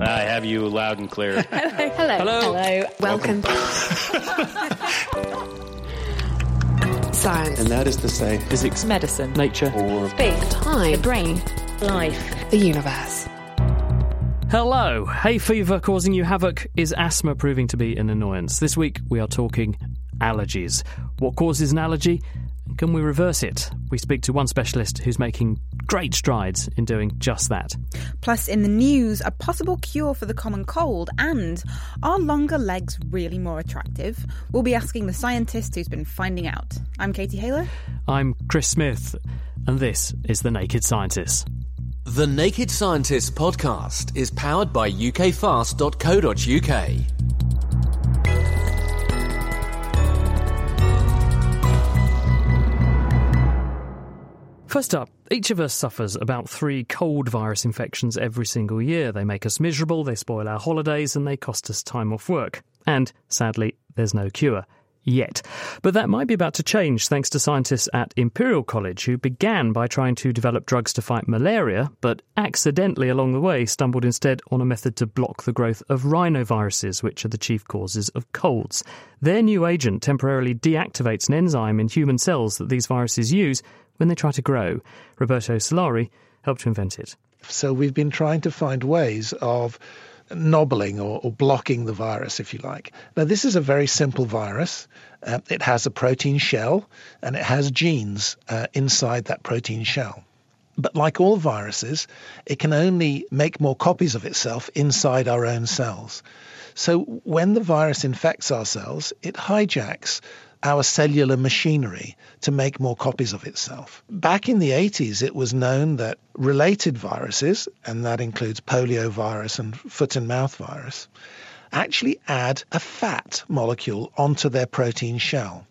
I have you loud and clear. Hello. Hello. Hello. Welcome. Science. And that is to say, Physics. Medicine. Nature. or Space. Time. The brain. Life. The universe. Hello! Hay fever causing you havoc? Is asthma proving to be an annoyance? This week we are talking allergies. What causes an allergy? And Can we reverse it? We speak to one specialist who's making great strides in doing just that. Plus, in the news, a possible cure for the common cold, and are longer legs really more attractive? We'll be asking the scientist who's been finding out. I'm Katie Haylor. I'm Chris Smith, and this is The Naked Scientist. The Naked Scientist podcast is powered by ukfast.co.uk. First up, each of us suffers about three cold virus infections every single year. They make us miserable, they spoil our holidays, and they cost us time off work. And, sadly, there's no cure. Yet. But that might be about to change thanks to scientists at Imperial College who began by trying to develop drugs to fight malaria, but accidentally along the way stumbled instead on a method to block the growth of rhinoviruses, which are the chief causes of colds. Their new agent temporarily deactivates an enzyme in human cells that these viruses use when they try to grow. Roberto Solari helped to invent it. So we've been trying to find ways of nobbling or, or blocking the virus, if you like. Now, this is a very simple virus. Uh, it has a protein shell and it has genes uh, inside that protein shell. But like all viruses, it can only make more copies of itself inside our own cells. So when the virus infects our cells, it hijacks our cellular machinery to make more copies of itself. Back in the 80s, it was known that related viruses, and that includes poliovirus and foot and mouth virus, actually add a fat molecule onto their protein shell.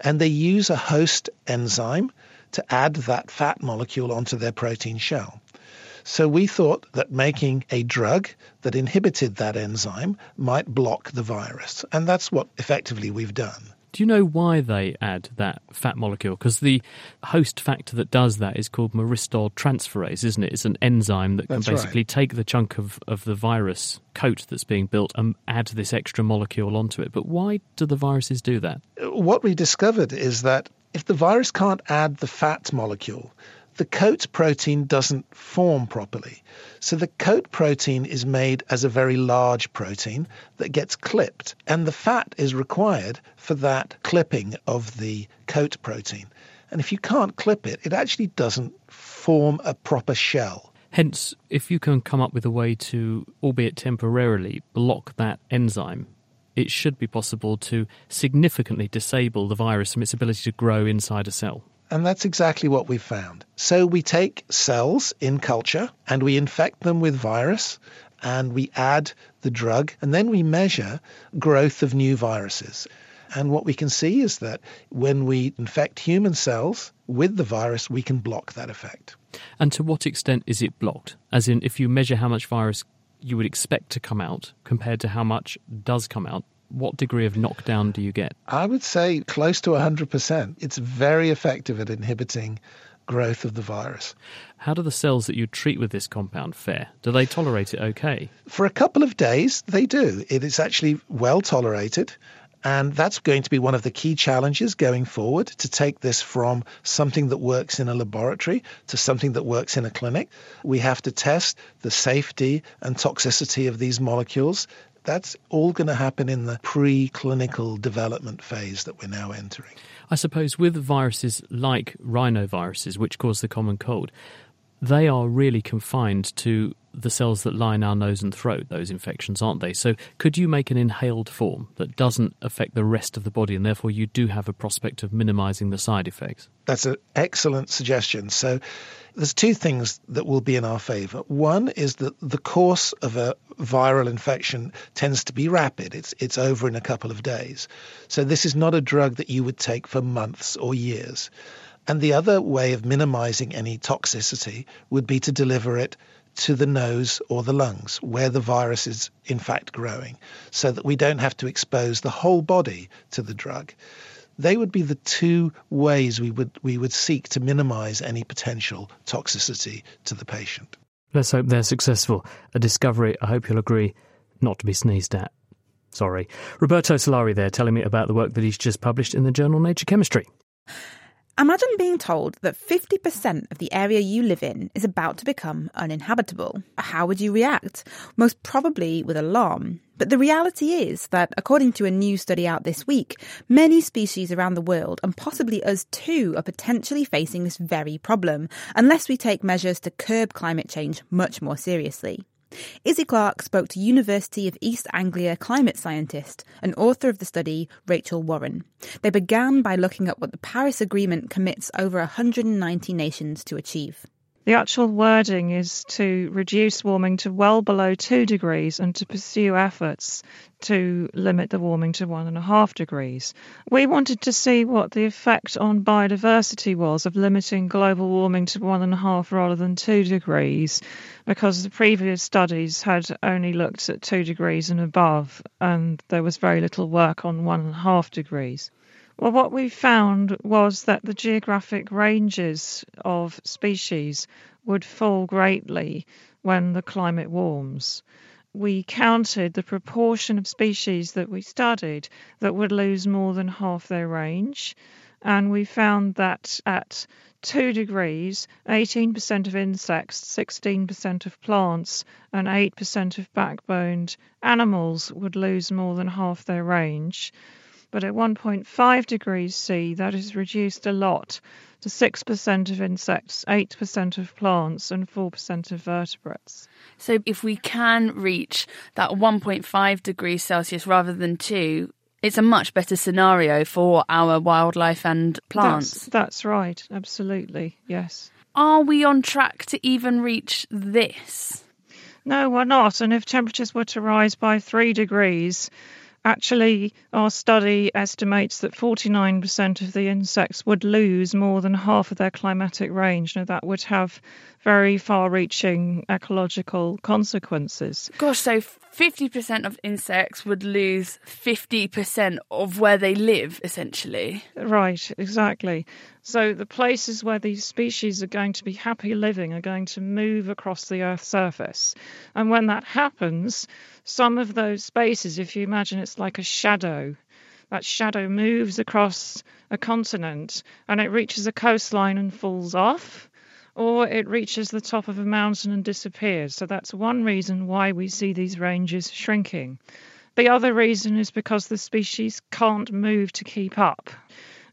And they use a host enzyme to add that fat molecule onto their protein shell. So we thought that making a drug that inhibited that enzyme might block the virus. And that's what effectively we've done. Do you know why they add that fat molecule? Because the host factor that does that is called myristoyl transferase, isn't it? It's an enzyme that can That's right. basically take the chunk of, of the virus coat that's being built and add this extra molecule onto it. But why do the viruses do that? what we discovered is that if the virus can't add the fat molecule, the coat protein doesn't form properly. So the coat protein is made as a very large protein that gets clipped, and the fat is required for that clipping of the coat protein. And if you can't clip it, it actually doesn't form a proper shell. Hence, if you can come up with a way to, albeit temporarily, block that enzyme, it should be possible to significantly disable the virus from its ability to grow inside a cell. And that's exactly what we've found. So we take cells in culture and we infect them with virus and we add the drug and then we measure growth of new viruses. And what we can see is that when we infect human cells with the virus, we can block that effect. And to what extent is it blocked? As in, if you measure how much virus you would expect to come out compared to how much does come out, what degree of knockdown do you get? I would say close to 100%. It's very effective at inhibiting growth of the virus. How do the cells that you treat with this compound fare? Do they tolerate it okay? For a couple of days, they do. It is actually well tolerated. And that's going to be one of the key challenges going forward to take this from something that works in a laboratory to something that works in a clinic. We have to test the safety and toxicity of these molecules. That's all going to happen in the preclinical development phase that we're now entering. I suppose with viruses like rhinoviruses, which cause the common cold, they are really confined to the cells that line our nose and throat, those infections, aren't they? So, could you make an inhaled form that doesn't affect the rest of the body and therefore you do have a prospect of minimizing the side effects? That's an excellent suggestion. So, there's two things that will be in our favor. One is that the course of a viral infection tends to be rapid. It's it's over in a couple of days. So this is not a drug that you would take for months or years. And the other way of minimizing any toxicity would be to deliver it to the nose or the lungs, where the virus is in fact growing, so that we don't have to expose the whole body to the drug. They would be the two ways we would we would seek to minimize any potential toxicity to the patient. Let's hope they're successful. A discovery, I hope you'll agree, not to be sneezed at. Sorry. Roberto Solari there telling me about the work that he's just published in the journal Nature Chemistry. Imagine being told that 50% of the area you live in is about to become uninhabitable. How would you react? Most probably with alarm. But the reality is that, according to a new study out this week, many species around the world, and possibly us too, are potentially facing this very problem, unless we take measures to curb climate change much more seriously. Izzy Clark spoke to University of East Anglia climate scientist and author of the study, Rachel Warren. They began by looking at what the Paris Agreement commits over 190 nations to achieve. The actual wording is to reduce warming to well below two degrees and to pursue efforts to limit the warming to one and a half degrees. We wanted to see what the effect on biodiversity was of limiting global warming to one and a half rather than two degrees, because the previous studies had only looked at two degrees and above, and there was very little work on one and a half degrees. Well, what we found was that the geographic ranges of species would fall greatly when the climate warms. We counted the proportion of species that we studied that would lose more than half their range, and we found that at 2 degrees, 18% of insects, 16% of plants, and 8% of backboned animals would lose more than half their range but at 1.5 degrees C, that is reduced a lot to 6% of insects, 8% of plants, and 4% of vertebrates. So, if we can reach that 1.5 degrees Celsius rather than 2, it's a much better scenario for our wildlife and plants. That's, that's right, absolutely, yes. Are we on track to even reach this? No, we're not. And if temperatures were to rise by three degrees, Actually, our study estimates that 49% of the insects would lose more than half of their climatic range. Now, that would have very far reaching ecological consequences. Gosh, so 50% of insects would lose 50% of where they live, essentially. Right, exactly. So the places where these species are going to be happy living are going to move across the Earth's surface. And when that happens, some of those spaces, if you imagine it's like a shadow, that shadow moves across a continent and it reaches a coastline and falls off or it reaches the top of a mountain and disappears. So that's one reason why we see these ranges shrinking. The other reason is because the species can't move to keep up.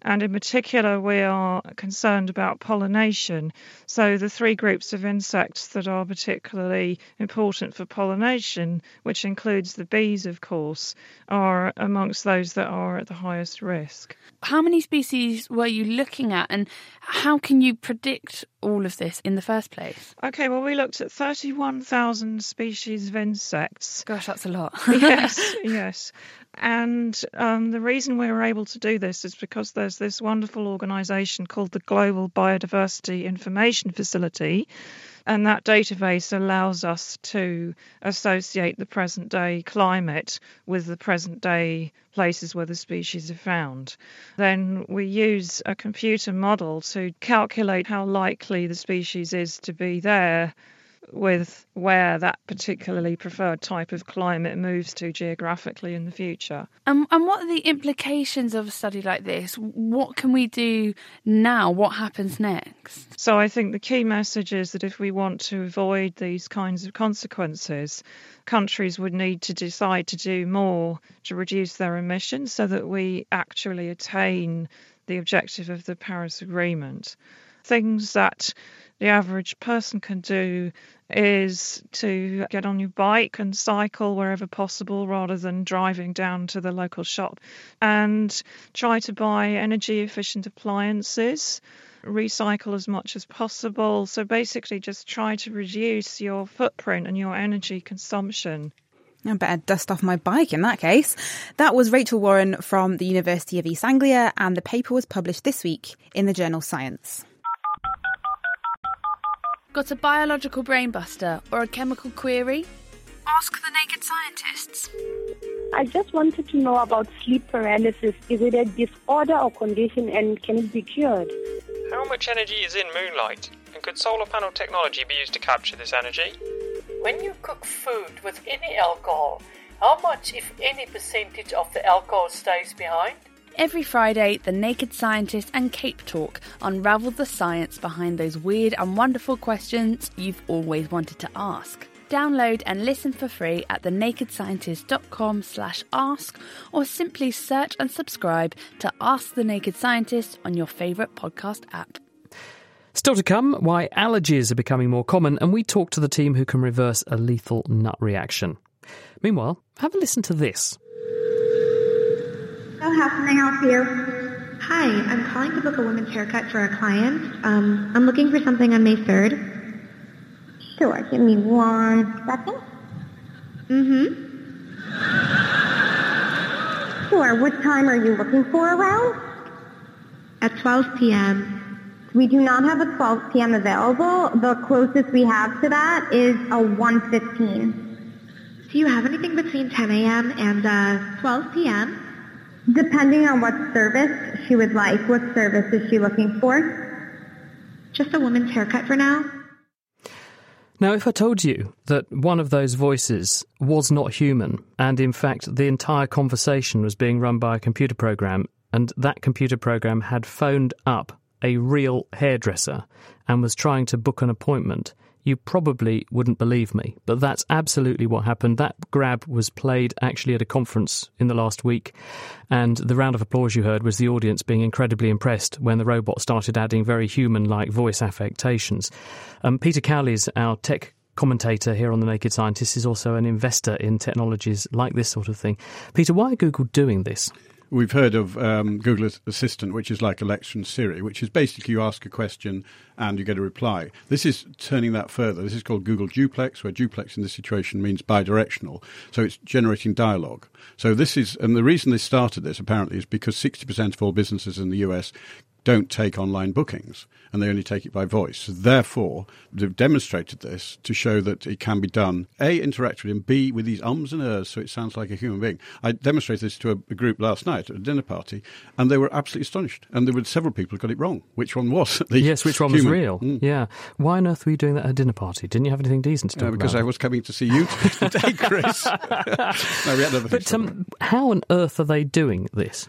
And in particular, we are concerned about pollination. So, the three groups of insects that are particularly important for pollination, which includes the bees, of course, are amongst those that are at the highest risk. How many species were you looking at, and how can you predict all of this in the first place? Okay, well, we looked at 31,000 species of insects. Gosh, that's a lot. yes, yes. And um, the reason we were able to do this is because there's this wonderful organisation called the Global Biodiversity Information Facility. And that database allows us to associate the present day climate with the present day places where the species are found. Then we use a computer model to calculate how likely the species is to be there with where that particularly preferred type of climate moves to geographically in the future. Um, and what are the implications of a study like this? What can we do now? What happens next? So I think the key message is that if we want to avoid these kinds of consequences, countries would need to decide to do more to reduce their emissions so that we actually attain the objective of the Paris Agreement. Things that the average person can do is to get on your bike and cycle wherever possible rather than driving down to the local shop and try to buy energy efficient appliances recycle as much as possible so basically just try to reduce your footprint and your energy consumption I better dust off my bike in that case. That was Rachel Warren from the University of East Anglia, and the paper was published this week in the journal Science. Got a biological brainbuster or a chemical query? Ask the naked scientists. I just wanted to know about sleep paralysis. Is it a disorder or condition and can it be cured? How much energy is in moonlight? And could solar panel technology be used to capture this energy? When you cook food with any alcohol, how much, if any, percentage of the alcohol stays behind? Every Friday, the Naked Scientist and Cape Talk unravel the science behind those weird and wonderful questions you've always wanted to ask. Download and listen for free at thenakedscientist.com slash ask or simply search and subscribe to Ask the Naked Scientist on your favourite podcast app. Still to come, why allergies are becoming more common, and we talk to the team who can reverse a lethal nut reaction. Meanwhile, have a listen to this. So how can I help you? Hi, I'm calling to book a women's haircut for a client. Um, I'm looking for something on May 3rd. Sure, give me one second. Mm-hmm. Sure, what time are you looking for around? At 12 p.m. We do not have a 12 p.m. available. The closest we have to that is a 1.15. Do you have anything between 10 a.m. and uh, 12 p.m.? Depending on what service she would like. What service is she looking for? Just a woman's haircut for now. Now, if I told you that one of those voices was not human, and in fact the entire conversation was being run by a computer program, and that computer program had phoned up a real hairdresser and was trying to book an appointment, you probably wouldn't believe me, but that's absolutely what happened. That grab was played actually at a conference in the last week, and the round of applause you heard was the audience being incredibly impressed when the robot started adding very human like voice affectations. Um, Peter Cowley's our tech commentator here on The Naked Scientist, is also an investor in technologies like this sort of thing. Peter, why are Google doing this? We've heard of um, Google Assistant, which is like Alexa and Siri, which is basically you ask a question and you get a reply. This is turning that further. This is called Google Duplex, where duplex in this situation means bidirectional. So it's generating dialogue. So this is, and the reason they started this apparently is because 60% of all businesses in the US don't take online bookings and they only take it by voice. So therefore, they've demonstrated this to show that it can be done A, interact with him, B, with these ums and ers so it sounds like a human being. I demonstrated this to a, a group last night at a dinner party and they were absolutely astonished. And there were several people who got it wrong. Which one was? The yes, which one human. was real? Mm. Yeah. Why on earth were you doing that at a dinner party? Didn't you have anything decent to talk uh, because about? I was coming to see you today, Chris. no, but um, how on earth are they doing this?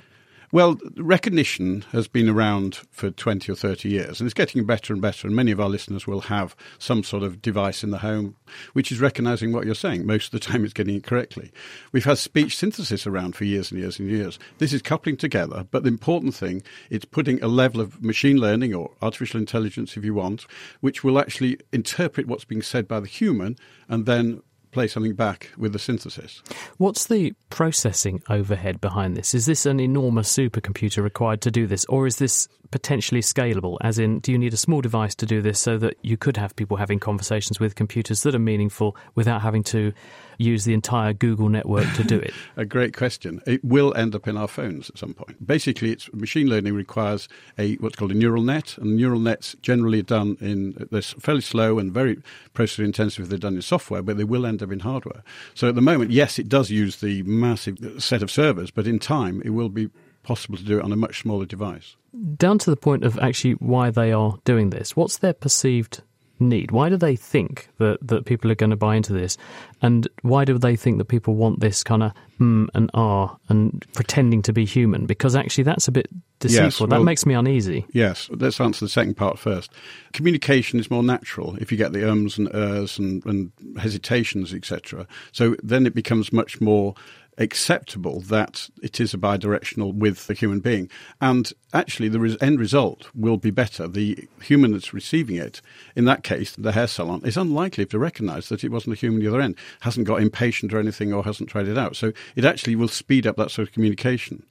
Well, recognition has been around for 20 or 30 years, and it's getting better and better. And many of our listeners will have some sort of device in the home which is recognizing what you're saying. Most of the time, it's getting it correctly. We've had speech synthesis around for years and years and years. This is coupling together, but the important thing, it's putting a level of machine learning or artificial intelligence, if you want, which will actually interpret what's being said by the human and then play something back with the synthesis. What's the processing overhead behind this? Is this an enormous supercomputer required to do this, or is this potentially scalable? As in, do you need a small device to do this so that you could have people having conversations with computers that are meaningful without having to use the entire Google network to do it? a great question. It will end up in our phones at some point. Basically, it's machine learning requires a what's called a neural net, and neural nets generally done in they're fairly slow and very processor intensive if they're done in software, but they will end up in hardware. So at the moment, yes, it does use the massive set of servers, but in time, it will be possible to do it on a much smaller device. Down to the point of actually why they are doing this. What's their perceived need? Why do they think that, that people are going to buy into this? And why do they think that people want this kind of mm and ah and pretending to be human? Because actually, that's a bit deceitful. Yes, well, that makes me uneasy. Yes, let's answer the second part first. Communication is more natural if you get the ums and ers and, and hesitations, etc. So then it becomes much more acceptable that it is a bidirectional with the human being. And actually, the res- end result will be better. The human that's receiving it, in that case, the hair salon, is unlikely to recognize that it wasn't a human the other end, hasn't got impatient or anything, or hasn't tried it out. So it actually will speed up that sort of communication.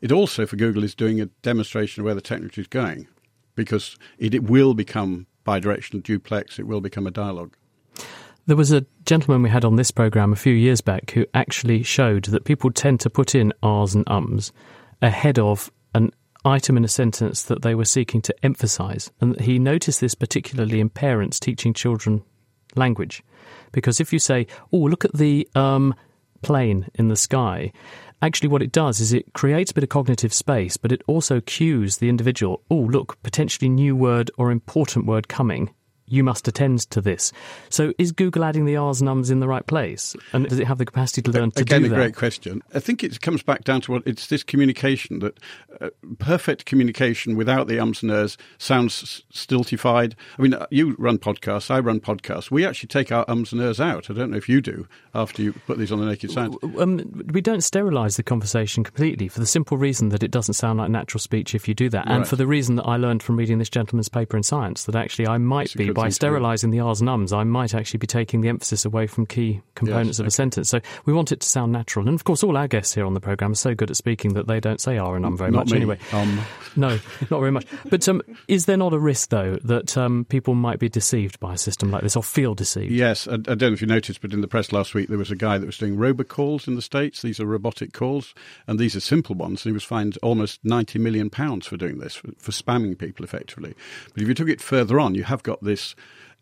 It also, for Google, is doing a demonstration of where the technology is going because it, it will become bidirectional duplex, it will become a dialogue. There was a gentleman we had on this programme a few years back who actually showed that people tend to put in R's and ums ahead of an item in a sentence that they were seeking to emphasise. And he noticed this particularly in parents teaching children language. Because if you say, oh, look at the um, plane in the sky, actually what it does is it creates a bit of cognitive space, but it also cues the individual, oh, look, potentially new word or important word coming you must attend to this. So is Google adding the R's and Ums in the right place? And does it have the capacity to learn to Again, do a great question. I think it comes back down to what it's this communication that uh, perfect communication without the ums and ers sounds stiltified. I mean, uh, you run podcasts, I run podcasts. We actually take our ums and ers out. I don't know if you do after you put these on the Naked Sound. Um, we don't sterilise the conversation completely for the simple reason that it doesn't sound like natural speech if you do that, and Right. for the reason that I learned from reading this gentleman's paper in Science that actually I might a be by thing to do. sterilising the R's and Ums, I might actually be taking the emphasis away from key components of a sentence. So we want it to sound natural, and of course, all our guests here on the programme are so good at speaking that they don't say R and Um very Not much me. anyway. Um. No, not very much. But um, is there not a risk though that um, people might be deceived by a system like this or feel deceived? Yes, I, I don't know if you noticed, but in the press last week there was a guy that was doing robocalls in the States. These are robotic calls, and these are simple ones. And he was fined almost ninety million pounds for doing this, for, for spamming people effectively. But if you took it further on, you have got this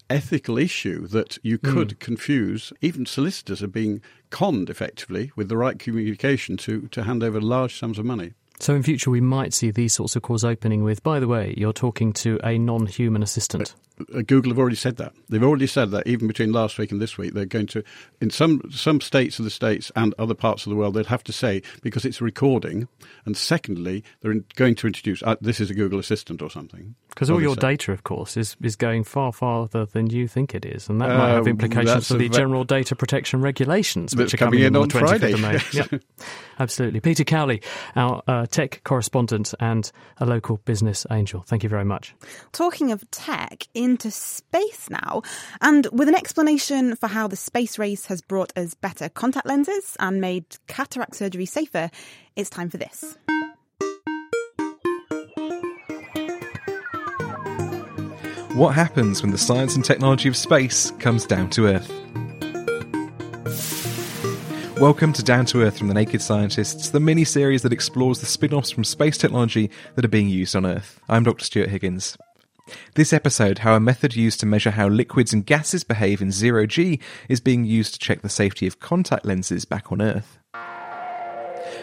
ethical issue that you hmm. could confuse. Even solicitors are being conned effectively with the right communication to, to hand over large sums of money. So in future, we might see these sorts of calls opening with, by the way, you're talking to a non human assistant. Uh, Google have already said that. They've already said that even between last week and this week, they're going to, in some some states of the states and other parts of the world, they'd have to say because it's recording, and secondly, they're in, going to introduce uh, this is a Google Assistant or something. Because all your say- data, of course, is, is going far farther than you think it is. And that might Uh, have implications for the ve- general data protection regulations, which are coming, coming in in on the 25th Friday. of May. Yes. Yep, absolutely. Peter Cowley, our uh, tech correspondent and a local business angel. Thank you very much. Talking of tech into space now, and with an explanation for how the space race has brought us better contact lenses and made cataract surgery safer, it's time for this. What happens when the science and technology of space comes down to Earth? Welcome to Down to Earth from the Naked Scientists, the mini series that explores the spin offs from space technology that are being used on Earth. I'm Dr. Stuart Higgins. This episode, how a method used to measure how liquids and gases behave in zero G is being used to check the safety of contact lenses back on Earth.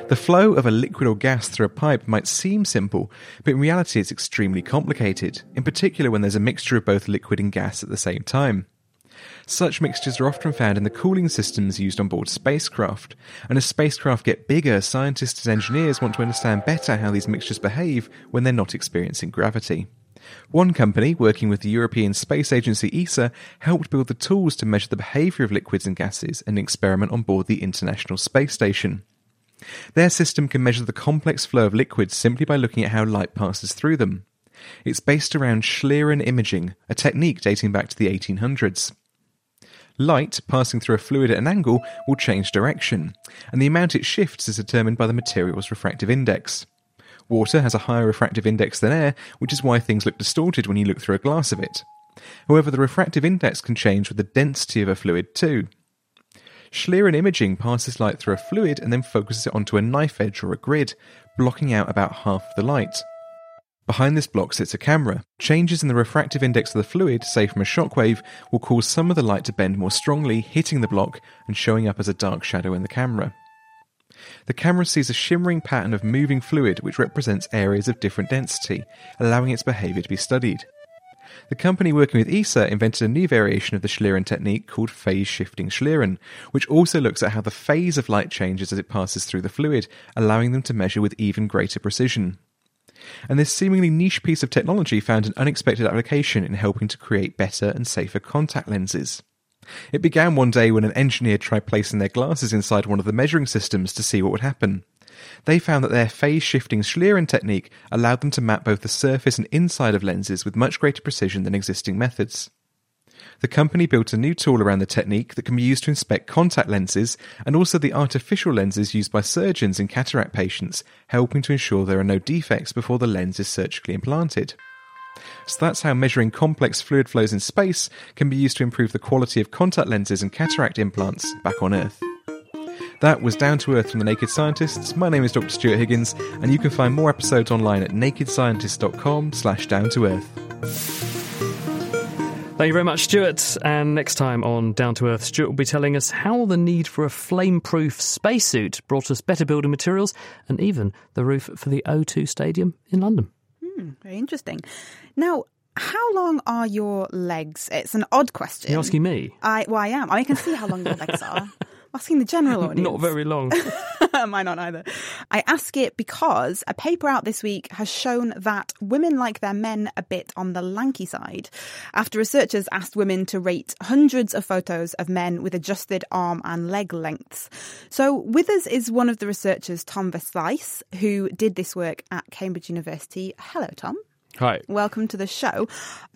The flow of a liquid or gas through a pipe might seem simple, but in reality it's extremely complicated, in particular when there's a mixture of both liquid and gas at the same time. Such mixtures are often found in the cooling systems used on board spacecraft, and as spacecraft get bigger, scientists and engineers want to understand better how these mixtures behave when they're not experiencing gravity. One company, working with the European Space Agency ESA, helped build the tools to measure the behaviour of liquids and gases in an experiment on board the International Space Station. Their system can measure the complex flow of liquids simply by looking at how light passes through them. It's based around Schlieren imaging, a technique dating back to the 1800s. Light passing through a fluid at an angle will change direction, and the amount it shifts is determined by the material's refractive index. Water has a higher refractive index than air, which is why things look distorted when you look through a glass of it. However, the refractive index can change with the density of a fluid too. Schlieren imaging passes light through a fluid and then focuses it onto a knife edge or a grid, blocking out about half the light. Behind this block sits a camera. Changes in the refractive index of the fluid, say from a shockwave, will cause some of the light to bend more strongly, hitting the block and showing up as a dark shadow in the camera. The camera sees a shimmering pattern of moving fluid which represents areas of different density, allowing its behavior to be studied. The company working with ESA invented a new variation of the Schlieren technique called phase shifting Schlieren, which also looks at how the phase of light changes as it passes through the fluid, allowing them to measure with even greater precision. And this seemingly niche piece of technology found an unexpected application in helping to create better and safer contact lenses. It began one day when an engineer tried placing their glasses inside one of the measuring systems to see what would happen. They found that their phase shifting Schlieren technique allowed them to map both the surface and inside of lenses with much greater precision than existing methods. The company built a new tool around the technique that can be used to inspect contact lenses and also the artificial lenses used by surgeons in cataract patients, helping to ensure there are no defects before the lens is surgically implanted. So that's how measuring complex fluid flows in space can be used to improve the quality of contact lenses and cataract implants back on Earth. That was Down to Earth from the Naked Scientists. My name is Dr. Stuart Higgins, and you can find more episodes online at nakedscientist.com slash down to earth. Thank you very much, Stuart. And next time on Down to Earth, Stuart will be telling us how the need for a flame proof spacesuit brought us better building materials and even the roof for the O2 Stadium in London. Hmm, very interesting. Now, how long are your legs? It's an odd question. You're asking me? I, well, I am. I can see how long your legs are. asking the general audience. Not very long. Mine not either. I ask it because a paper out this week has shown that women like their men a bit on the lanky side. After researchers asked women to rate hundreds of photos of men with adjusted arm and leg lengths. So Withers is one of the researchers, Tom Versluys, who did this work at Cambridge University. Hello, Tom. Hi. Welcome to the show.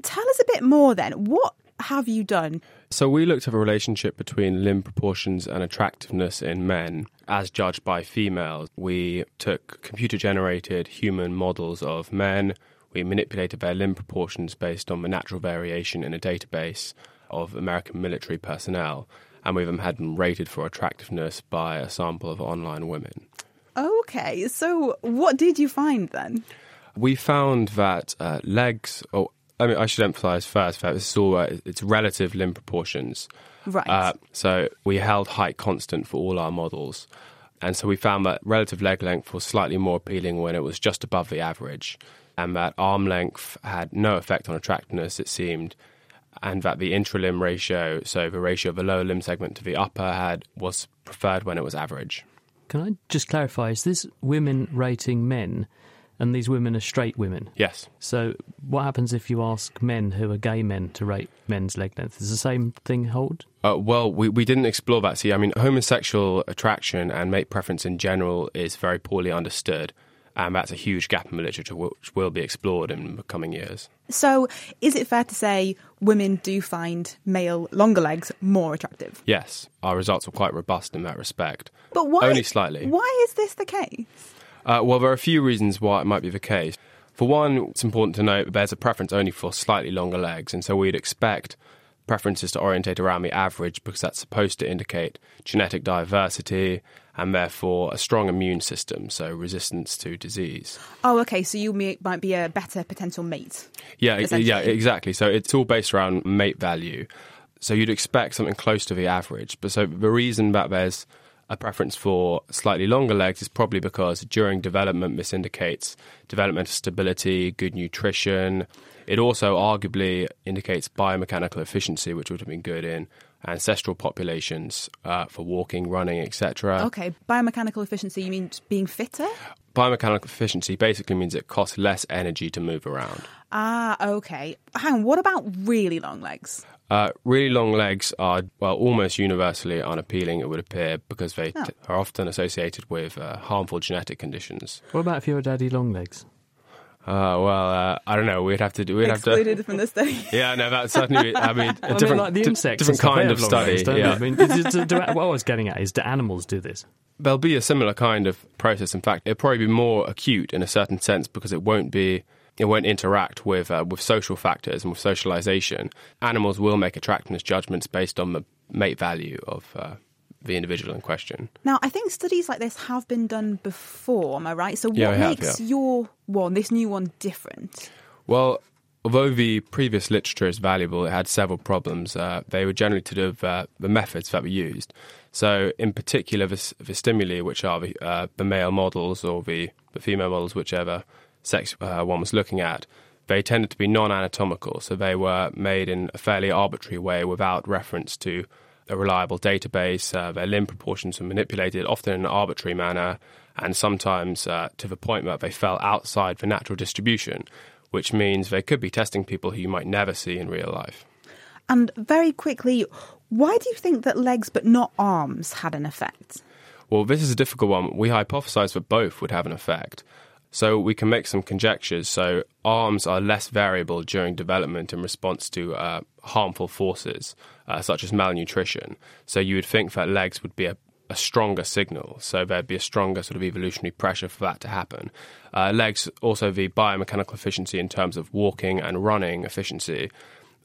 Tell us a bit more then. What have you done? So we looked at a relationship between limb proportions and attractiveness in men as judged by females. We took computer generated human models of men. We manipulated their limb proportions based on the natural variation in a database of American military personnel. And we've had them rated for attractiveness by a sample of online women. Okay, so what did you find then? We found that uh, legs, or I mean, I should emphasise first that this is all uh, it's relative limb proportions. Right. Uh, so we held height constant for all our models, and so we found that relative leg length was slightly more appealing when it was just above the average, and that arm length had no effect on attractiveness. It seemed. And that the intralimb ratio, so the ratio of the lower limb segment to the upper, had was preferred when it was average. Can I just clarify? Is this women rating men? And these women are straight women. Yes. So what happens if you ask men who are gay men to rate men's leg length? Does the same thing hold? Uh, well, we, we didn't explore that. See, I mean, homosexual attraction and mate preference in general is very poorly understood. And that's a huge gap in the literature which will be explored in the coming years. So, is it fair to say women do find male longer legs more attractive? Yes, our results were quite robust in that respect. But why? Only slightly. Why is this the case? Uh, well, there are a few reasons why it might be the case. For one, it's important to note that there's a preference only for slightly longer legs, and so we'd expect preferences to orientate around the average because that's supposed to indicate genetic diversity and therefore a strong immune system, so resistance to disease. Oh, okay. So you may, might be a better potential mate. Yeah, yeah, exactly. So it's all based around mate value. So you'd expect something close to the average. But so the reason that there's a preference for slightly longer legs is probably because during development, this indicates developmental stability, good nutrition. It also arguably indicates biomechanical efficiency, which would have been good in ancestral populations uh, for walking, running, etc. Okay, biomechanical efficiency, you mean being fitter? Biomechanical efficiency basically means it costs less energy to move around. Ah, okay. Hang on, what about really long legs? Uh, really long legs are, well, almost universally unappealing, it would appear, because they Oh. t- are often associated with uh, harmful genetic conditions. What about if you're a daddy long legs? Uh, well, uh, I don't know. We'd have to do. We'd have to. Excluded from the study. Yeah, no, that's certainly. I mean, a I mean, different, like the insects, different and stuff, they kind of study. yeah. I mean, do- do- do- what I was getting at is, do animals do this? there'll be a similar kind of process. In fact, it'll probably be more acute in a certain sense because it won't be. It won't interact with uh, with social factors and with socialization. Animals will make attractiveness judgments based on the mate value of uh, the individual in question. Now, I think studies like this have been done before, am I right? So, what Yeah, we have, makes yeah. your one, this new one, different? Well, although the previous literature is valuable, it had several problems. Uh, they were generally to do with uh, the methods that were used. So, in particular, the, the stimuli, which are the, uh, the male models or the, the female models, whichever sex uh, one was looking at, they tended to be non anatomical. So, they were made in a fairly arbitrary way without reference to a reliable database. Uh, their limb proportions were manipulated, often in an arbitrary manner, and sometimes uh, to the point where they fell outside the natural distribution, which means they could be testing people who you might never see in real life. And very quickly, why do you think that legs but not arms had an effect? Well, this is a difficult one. We hypothesized that both would have an effect. So we can make some conjectures. So arms are less variable during development in response to uh, harmful forces, uh, such as malnutrition. So you would think that legs would be a, a, stronger signal. So there'd be a stronger sort of evolutionary pressure for that to happen. Uh, legs also the biomechanical efficiency in terms of walking and running efficiency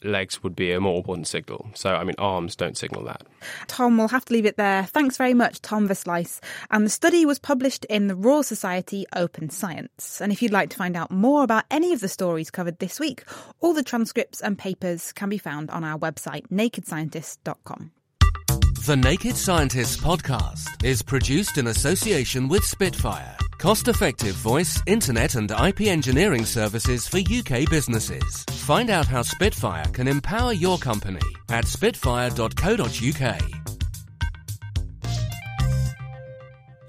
legs would be a more important signal. So, I mean, arms don't signal that. Tom, we'll have to leave it there. Thanks very much, Tom Versluys. And the study was published in the Royal Society Open Science. And if you'd like to find out more about any of the stories covered this week, all the transcripts and papers can be found on our website, nakedscientist.com. The Naked Scientists podcast is produced in association with Spitfire, cost effective voice, internet, and IP engineering services for UK businesses. Find out how Spitfire can empower your company at spitfire.co.uk.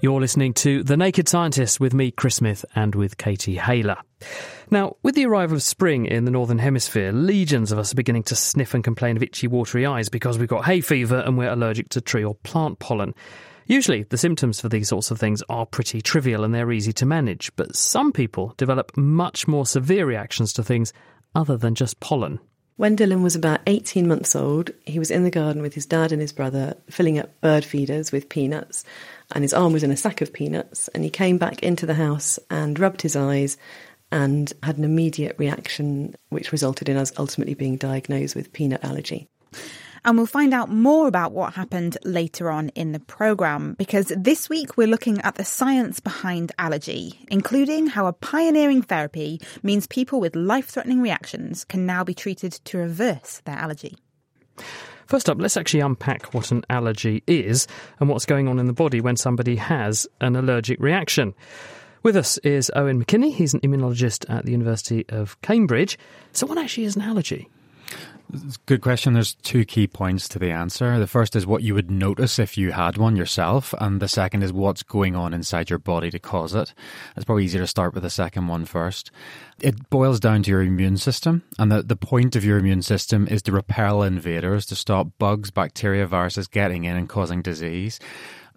You're listening to The Naked Scientist with me, Chris Smith, and with Katie Haylor. Now, with the arrival of spring in the Northern Hemisphere, legions of us are beginning to sniff and complain of itchy, watery eyes because we've got hay fever and we're allergic to tree or plant pollen. Usually, the symptoms for these sorts of things are pretty trivial and they're easy to manage, but some people develop much more severe reactions to things other than just pollen. When Dylan was about 18 months old, he was in the garden with his dad and his brother, filling up bird feeders with peanuts, and his arm was in a sack of peanuts. And he came back into the house and rubbed his eyes and had an immediate reaction, which resulted in us ultimately being diagnosed with peanut allergy. And we'll find out more about what happened later on in the programme because this week we're looking at the science behind allergy, including how a pioneering therapy means people with life threatening reactions can now be treated to reverse their allergy. First up, let's actually unpack what an allergy is and what's going on in the body when somebody has an allergic reaction. With us is Owen McKinney. He's an immunologist at the University of Cambridge. So, what actually is an allergy? Good question. There's two key points to the answer. The first is what you would notice if you had one yourself, and the second is what's going on inside your body to cause it. It's probably easier to start with the second one first. It boils down to your immune system, and the, the point of your immune system is to repel invaders, to stop bugs, bacteria, viruses getting in and causing disease.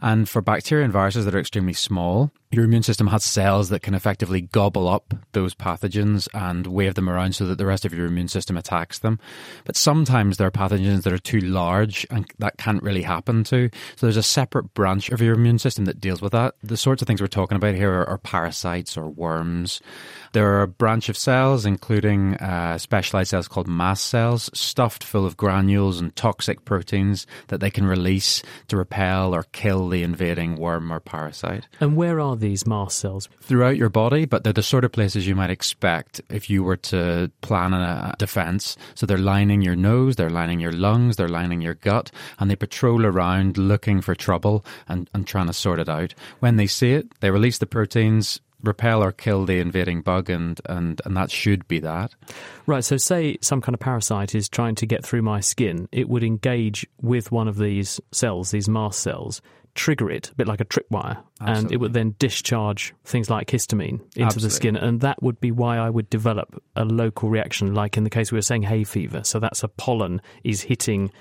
And for bacteria and viruses that are extremely small, your immune system has cells that can effectively gobble up those pathogens and wave them around so that the rest of your immune system attacks them. But sometimes there are pathogens that are too large and that can't really happen to. So there's a separate branch of your immune system that deals with that. The sorts of things we're talking about here are, are parasites or worms. There are a branch of cells, including uh, specialized cells called mast cells, stuffed full of granules and toxic proteins that they can release to repel or kill the invading worm or parasite. And where are these mast cells? Throughout your body, but they're the sort of places you might expect if you were to plan a defense. So they're lining your nose, they're lining your lungs, they're lining your gut, and they patrol around looking for trouble and, and trying to sort it out. When they see it, they release the proteins, repel or kill the invading bug and, and, and that should be that. Right, so say some kind of parasite is trying to get through my skin, it would engage with one of these cells, these mast cells, trigger it, a bit like a tripwire, and it would then discharge things like histamine into Absolutely. the skin, and that would be why I would develop a local reaction, like in the case we were saying hay fever. So that's a pollen is hitting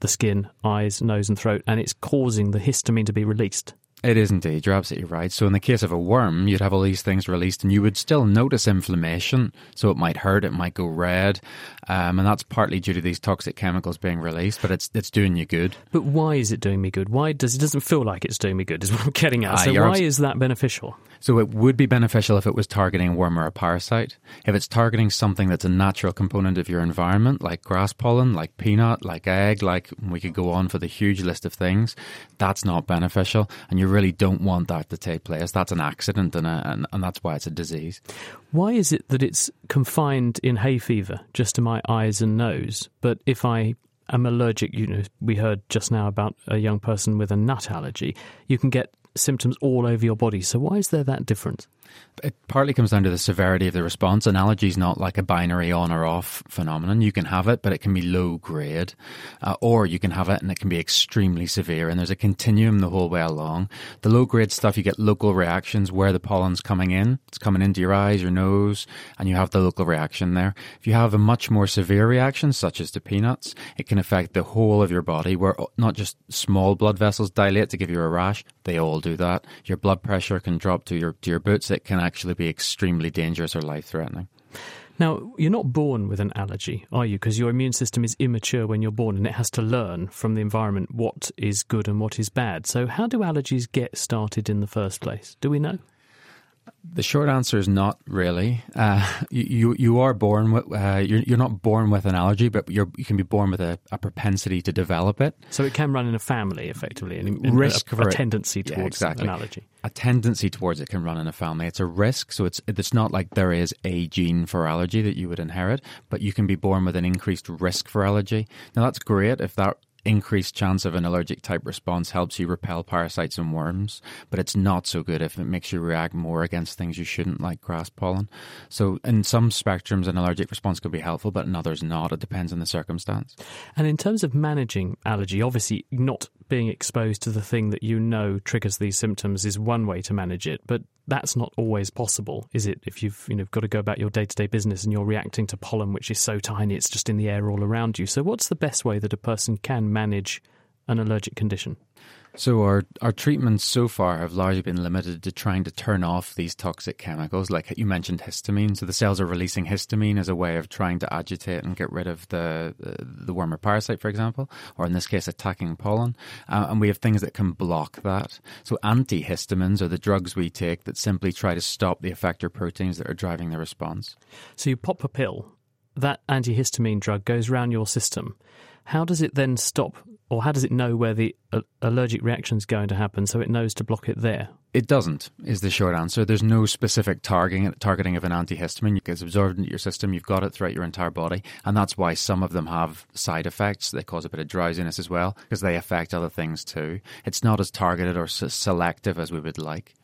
the skin, eyes, nose, and throat, and it's causing the histamine to be released. It is indeed. You're absolutely right. So, in the case of a worm, you'd have all these things released and you would still notice inflammation. So, it might hurt, it might go red. Um, and that's partly due to these toxic chemicals being released, but it's it's doing you good. But why is it doing me good? Why does it doesn't feel like it's doing me good, is what I'm getting at. Uh, so, why abs- is that beneficial? So, it would be beneficial if it was targeting a worm or a parasite. If it's targeting something that's a natural component of your environment, like grass pollen, like peanut, like egg, like we could go on for the huge list of things, that's not beneficial. And you really don't want that to take place. That's an accident, and, a, and, and that's why it's a disease. Why is it that it's confined in hay fever just to my eyes and nose? But if I am allergic, you know, we heard just now about a young person with a nut allergy, you can get symptoms all over your body. So why is there that difference? It partly comes down to the severity of the response. An allergy is not like a binary on or off phenomenon. You can have it, but it can be low grade, uh, or you can have it and it can be extremely severe. And there's a continuum the whole way along. The low grade stuff, you get local reactions where the pollen's coming in. It's coming into your eyes, your nose, and you have the local reaction there. If you have a much more severe reaction, such as to peanuts, it can affect the whole of your body, where not just small blood vessels dilate to give you a rash. They all do that. Your blood pressure can drop to your to your boots. It can actually be extremely dangerous or life threatening. Now, you're not born with an allergy, are you? Because your immune system is immature when you're born and it has to learn from the environment what is good and what is bad. So, how do allergies get started in the first place? Do we know? The short answer is not really. Uh, you you are born with uh, you're you're not born with an allergy, but you can be born with a, a, propensity to develop it. So it can run in a family, effectively, and risk a, a, a tendency towards yeah, exactly. an allergy. A tendency towards it can run in a family. It's a risk, so it's it's not like there is a gene for allergy that you would inherit, but you can be born with an increased risk for allergy. Now that's great if that increased chance of an allergic type response helps you repel parasites and worms, but it's not so good if it makes you react more against things you shouldn't, like grass pollen. So, in some spectrums, an allergic response could be helpful, but in others, not. It depends on the circumstance. And in terms of managing allergy, obviously, not being exposed to the thing that you know triggers these symptoms is one way to manage it, but that's not always possible, is it? If you've you know got to go about your day to day business and you're reacting to pollen, which is so tiny, it's just in the air all around you. So, what's the best way that a person can manage an allergic condition? So our our treatments so far have largely been limited to trying to turn off these toxic chemicals, like you mentioned histamine. So the cells are releasing histamine as a way of trying to agitate and get rid of the the worm or parasite, for example, or in this case, attacking pollen. Uh, and we have things that can block that. So antihistamines are the drugs we take that simply try to stop the effector proteins that are driving the response. So you pop a pill. That antihistamine drug goes around your system. How does it then stop or how does it know where the uh, allergic reaction is going to happen so it knows to block it there? It doesn't, is the short answer. There's no specific targeting, targeting of an antihistamine. It gets absorbed into your system. You've got it throughout your entire body. And that's why some of them have side effects. They cause a bit of drowsiness as well, because they affect other things too. It's not as targeted or selective as we would like.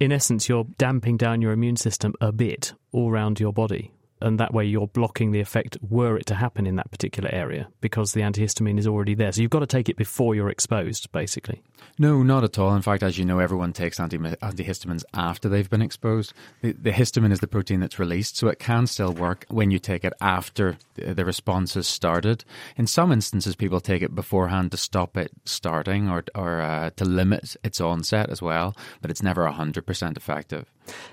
In essence, you're damping down your immune system a bit all around your body and that way you're blocking the effect were it to happen in that particular area because the antihistamine is already there. So you've got to take it before you're exposed, basically. No, not at all. In fact, as you know, everyone takes anti- antihistamines after they've been exposed. The, the, histamine is the protein that's released, so it can still work when you take it after the, response has started. In some instances, people take it beforehand to stop it starting or, or uh, to limit its onset as well, but it's never 100% effective.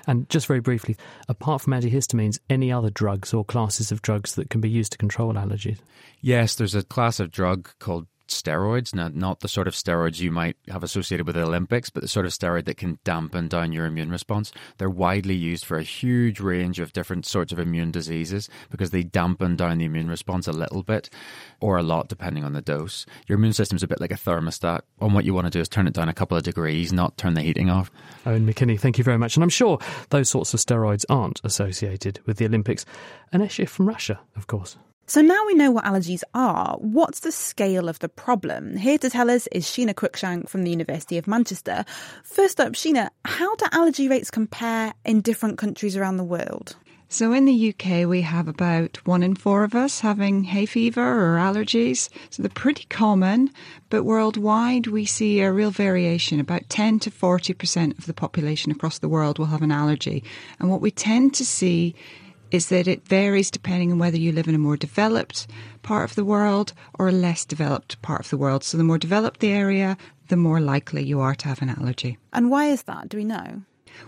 And just very briefly, apart from antihistamines, any other drugs or classes of drugs that can be used to control allergies? Yes, there's a class of drug called steroids, not, not the sort of steroids you might have associated with the Olympics, but the sort of steroid that can dampen down your immune response. They're widely used for a huge range of different sorts of immune diseases because they dampen down the immune response a little bit or a lot, depending on the dose. Your immune system's a bit like a thermostat, and what you want to do is turn it down a couple of degrees, not turn the heating off. Owen McKinney, thank you very much. And I'm sure those sorts of steroids aren't associated with the Olympics. An issue from Russia, of course. So now we know what allergies are. What's the scale of the problem? Here to tell us is Sheena Cruickshank from the University of Manchester. First up, Sheena, how do allergy rates compare in different countries around the world? So in the UK, we have about one in four of us having hay fever or allergies. So they're pretty common, but worldwide, we see a real variation. About 10 to 40% of the population across the world will have an allergy. And what we tend to see is that it varies depending on whether you live in a more developed part of the world or a less developed part of the world. So the more developed the area, the more likely you are to have an allergy. And why is that? Do we know?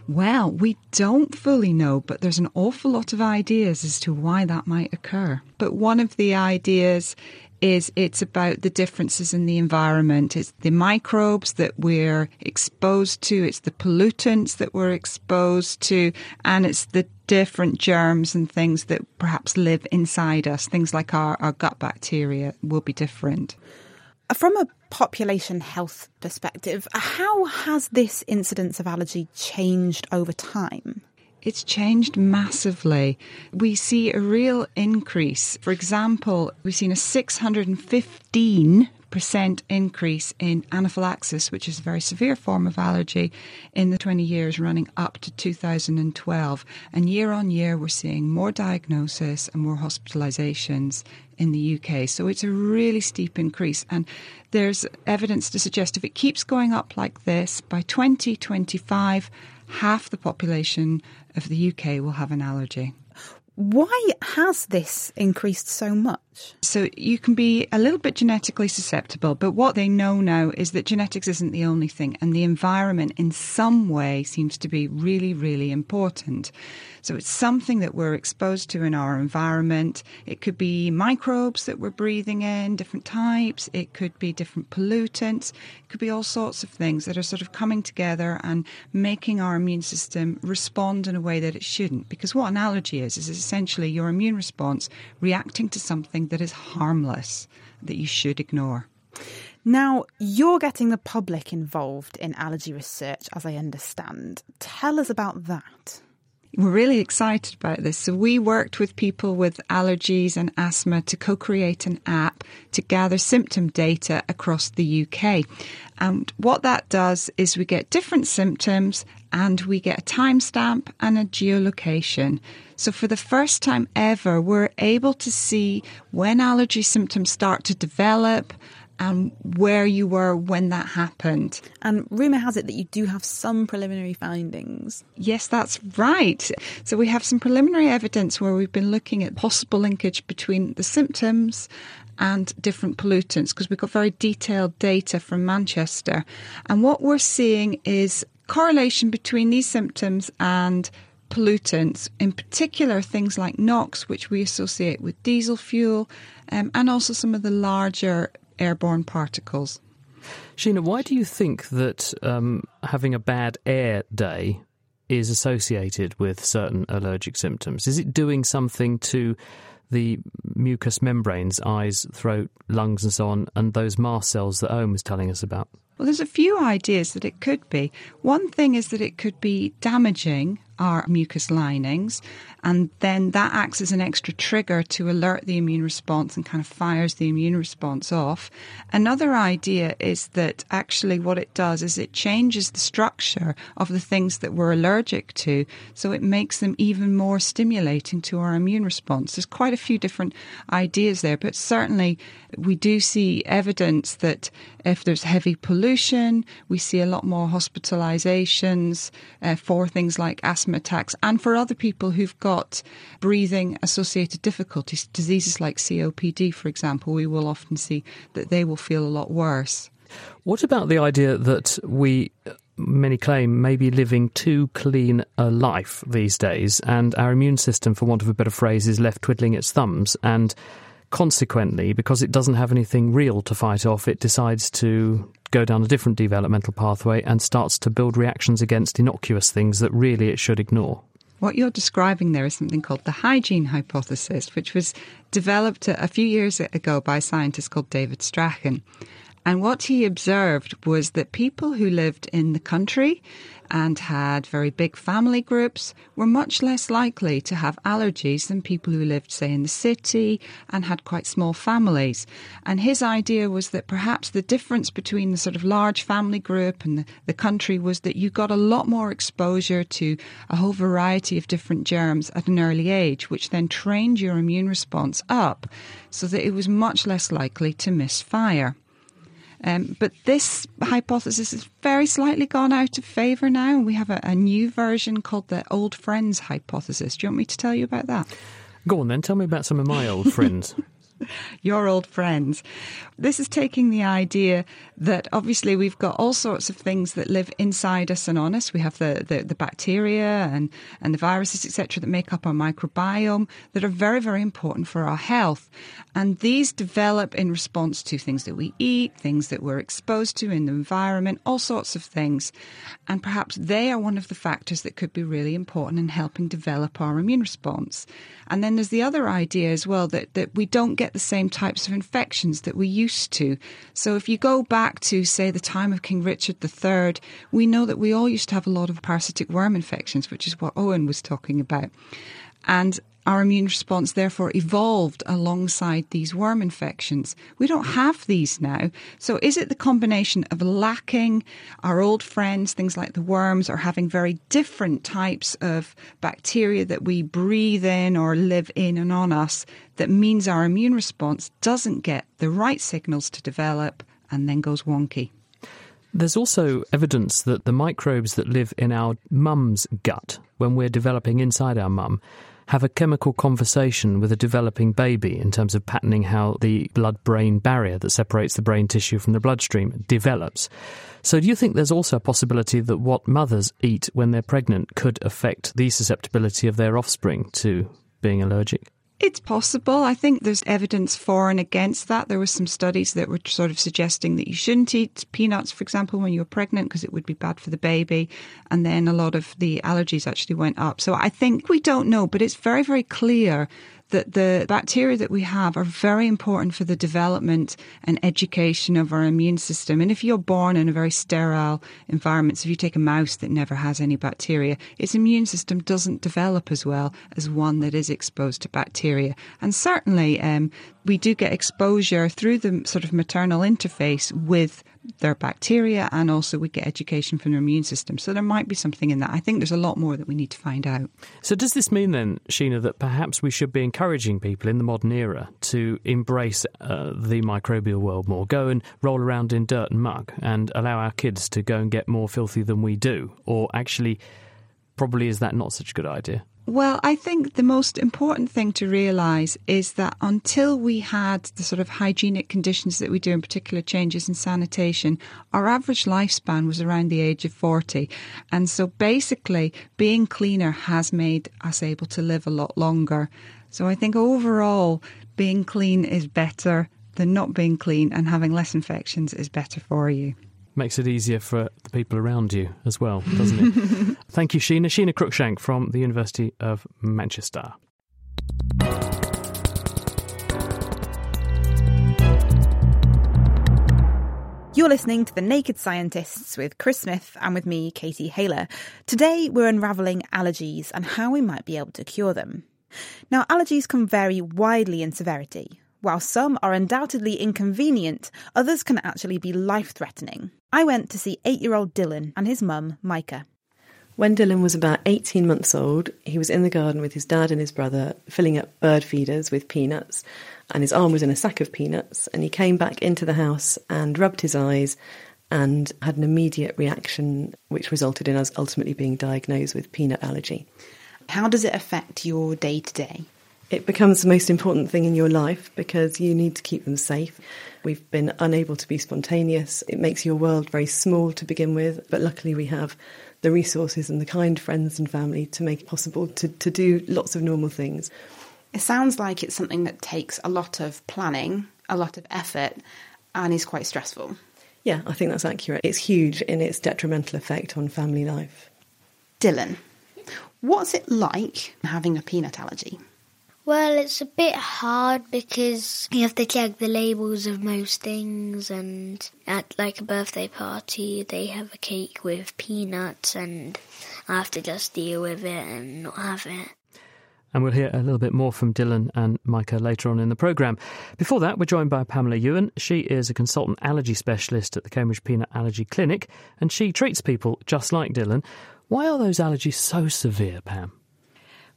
Well, we don't fully know, but there's an awful lot of ideas as to why that might occur. But one of the ideas is it's about the differences in the environment. It's the microbes that we're exposed to, it's the pollutants that we're exposed to, and it's the different germs and things that perhaps live inside us. Things like our, our gut bacteria will be different. From a population health perspective, how has this incidence of allergy changed over time? It's changed massively. We see a real increase. For example, we've seen a 615 percent increase in anaphylaxis, which is a very severe form of allergy, in the 20 years running up to 2012. And year on year, we're seeing more diagnosis and more hospitalizations in the UK. So it's a really steep increase. And there's evidence to suggest if it keeps going up like this, by 2025, half the population of the UK will have an allergy. Why has this increased so much? So you can be a little bit genetically susceptible, but what they know now is that genetics isn't the only thing, and the environment in some way seems to be really, really important. So it's something that we're exposed to in our environment. It could be microbes that we're breathing in, different types. It could be different pollutants. It could be all sorts of things that are sort of coming together and making our immune system respond in a way that it shouldn't. Because what an allergy is, is essentially your immune response reacting to something that is harmless that you should ignore. Now, you're getting the public involved in allergy research, as I understand. Tell us about that. We're really excited about this. So, we worked with people with allergies and asthma to co create an app to gather symptom data across the UK. And what that does is we get different symptoms and we get a timestamp and a geolocation. So, for the first time ever, we're able to see when allergy symptoms start to develop and where you were when that happened. And rumour has it that you do have some preliminary findings. Yes, that's right. So we have some preliminary evidence where we've been looking at possible linkage between the symptoms and different pollutants because we've got very detailed data from Manchester. And what we're seeing is correlation between these symptoms and pollutants, in particular things like NOx, which we associate with diesel fuel, um, and also some of the larger airborne particles. Sheena, why do you think that um, having a bad air day is associated with certain allergic symptoms? Is it doing something to the mucous membranes, eyes, throat, lungs, and so on, and those mast cells that Owen was telling us about? Well, there's a few ideas that it could be. One thing is that it could be damaging our mucous linings, and then that acts as an extra trigger to alert the immune response and kind of fires the immune response off. Another idea is that actually what it does is it changes the structure of the things that we're allergic to, so it makes them even more stimulating to our immune response. There's quite a few different ideas there, but certainly we do see evidence that if there's heavy pollution, we see a lot more hospitalizations uh, for things like asthma attacks and for other people who've got breathing associated difficulties, diseases like COPD, for example, we will often see that they will feel a lot worse. What about the idea that we many claim may be living too clean a life these days, and our immune system, for want of a better phrase, is left twiddling its thumbs, and consequently, because it doesn't have anything real to fight off, it decides to go down a different developmental pathway and starts to build reactions against innocuous things that really it should ignore. What you're describing there is something called the hygiene hypothesis, which was developed a few years ago by a scientist called David Strachan. And what he observed was that people who lived in the country and had very big family groups were much less likely to have allergies than people who lived, say, in the city and had quite small families. And his idea was that perhaps the difference between the sort of large family group and the, country was that you got a lot more exposure to a whole variety of different germs at an early age, which then trained your immune response up so that it was much less likely to misfire. Um, but this hypothesis has very slightly gone out of favour now, and we have a, a, new version called the old friends hypothesis. Do you want me to tell you about that? Go on then, tell me about some of my old friends. your old friends. This is taking the idea that obviously we've got all sorts of things that live inside us and on us. We have the, the, the bacteria and, and the viruses, etc., that make up our microbiome that are very, very important for our health. And these develop in response to things that we eat, things that we're exposed to in the environment, all sorts of things. And perhaps they are one of the factors that could be really important in helping develop our immune response. And then there's the other idea as well that, that we don't get the same types of infections that we used to. So if you go back to, say, the time of King Richard III, we know that we all used to have a lot of parasitic worm infections, which is what Owen was talking about. And our immune response therefore evolved alongside these worm infections. We don't have these now. So is it the combination of lacking our old friends, things like the worms, or having very different types of bacteria that we breathe in or live in and on us that means our immune response doesn't get the right signals to develop and then goes wonky? There's also evidence that the microbes that live in our mum's gut when we're developing inside our mum have a chemical conversation with a developing baby in terms of patterning how the blood brain barrier that separates the brain tissue from the bloodstream develops. So, do you think there's also a possibility that what mothers eat when they're pregnant could affect the susceptibility of their offspring to being allergic? It's possible. I think there's evidence for and against that. There were some studies that were sort of suggesting that you shouldn't eat peanuts, for example, when you're pregnant because it would be bad for the baby. And then a lot of the allergies actually went up. So I think we don't know, but it's very, very clear that the bacteria that we have are very important for the development and education of our immune system. And if you're born in a very sterile environment, so if you take a mouse that never has any bacteria, its immune system doesn't develop as well as one that is exposed to bacteria. And certainly, um, we do get exposure through the sort of maternal interface with their bacteria and also we get education from their immune system. So there might be something in that. I think there's a lot more that we need to find out. So does this mean then, Sheena, that perhaps we should be encouraging people in the modern era to embrace uh, the microbial world more, go and roll around in dirt and muck and allow our kids to go and get more filthy than we do? Or actually, probably is that not such a good idea? Well, I think the most important thing to realise is that until we had the sort of hygienic conditions that we do, in particular changes in sanitation, our average lifespan was around the age of 40. And so basically, being cleaner has made us able to live a lot longer. So I think overall, being clean is better than not being clean, and having less infections is better for you makes it easier for the people around you as well, doesn't it? Thank you, Sheena. Sheena Cruickshank from the University of Manchester. You're listening to The Naked Scientists with Chris Smith and with me, Katie Haylor. Today, we're unravelling allergies and how we might be able to cure them. Now, allergies can vary widely in severity. While some are undoubtedly inconvenient, others can actually be life threatening. I went to see eight year old Dylan and his mum, Micah. When Dylan was about 18 months old, he was in the garden with his dad and his brother, filling up bird feeders with peanuts, and his arm was in a sack of peanuts. And he came back into the house and rubbed his eyes and had an immediate reaction, which resulted in us ultimately being diagnosed with peanut allergy. How does it affect your day to day? It becomes the most important thing in your life because you need to keep them safe. We've been unable to be spontaneous. It makes your world very small to begin with, but luckily we have the resources and the kind friends and family to make it possible to, to do lots of normal things. It sounds like it's something that takes a lot of planning, a lot of effort, and is quite stressful. Yeah, I think that's accurate. It's huge in its detrimental effect on family life. Dylan, what's it like having a peanut allergy? Well, it's a bit hard because you have to check the labels of most things, and at like a birthday party, they have a cake with peanuts, and I have to just deal with it and not have it. And we'll hear a little bit more from Dylan and Micah later on in the programme. Before that, we're joined by Pamela Ewan. She is a consultant allergy specialist at the Cambridge Peanut Allergy Clinic, and she treats people just like Dylan. Why are those allergies so severe, Pam?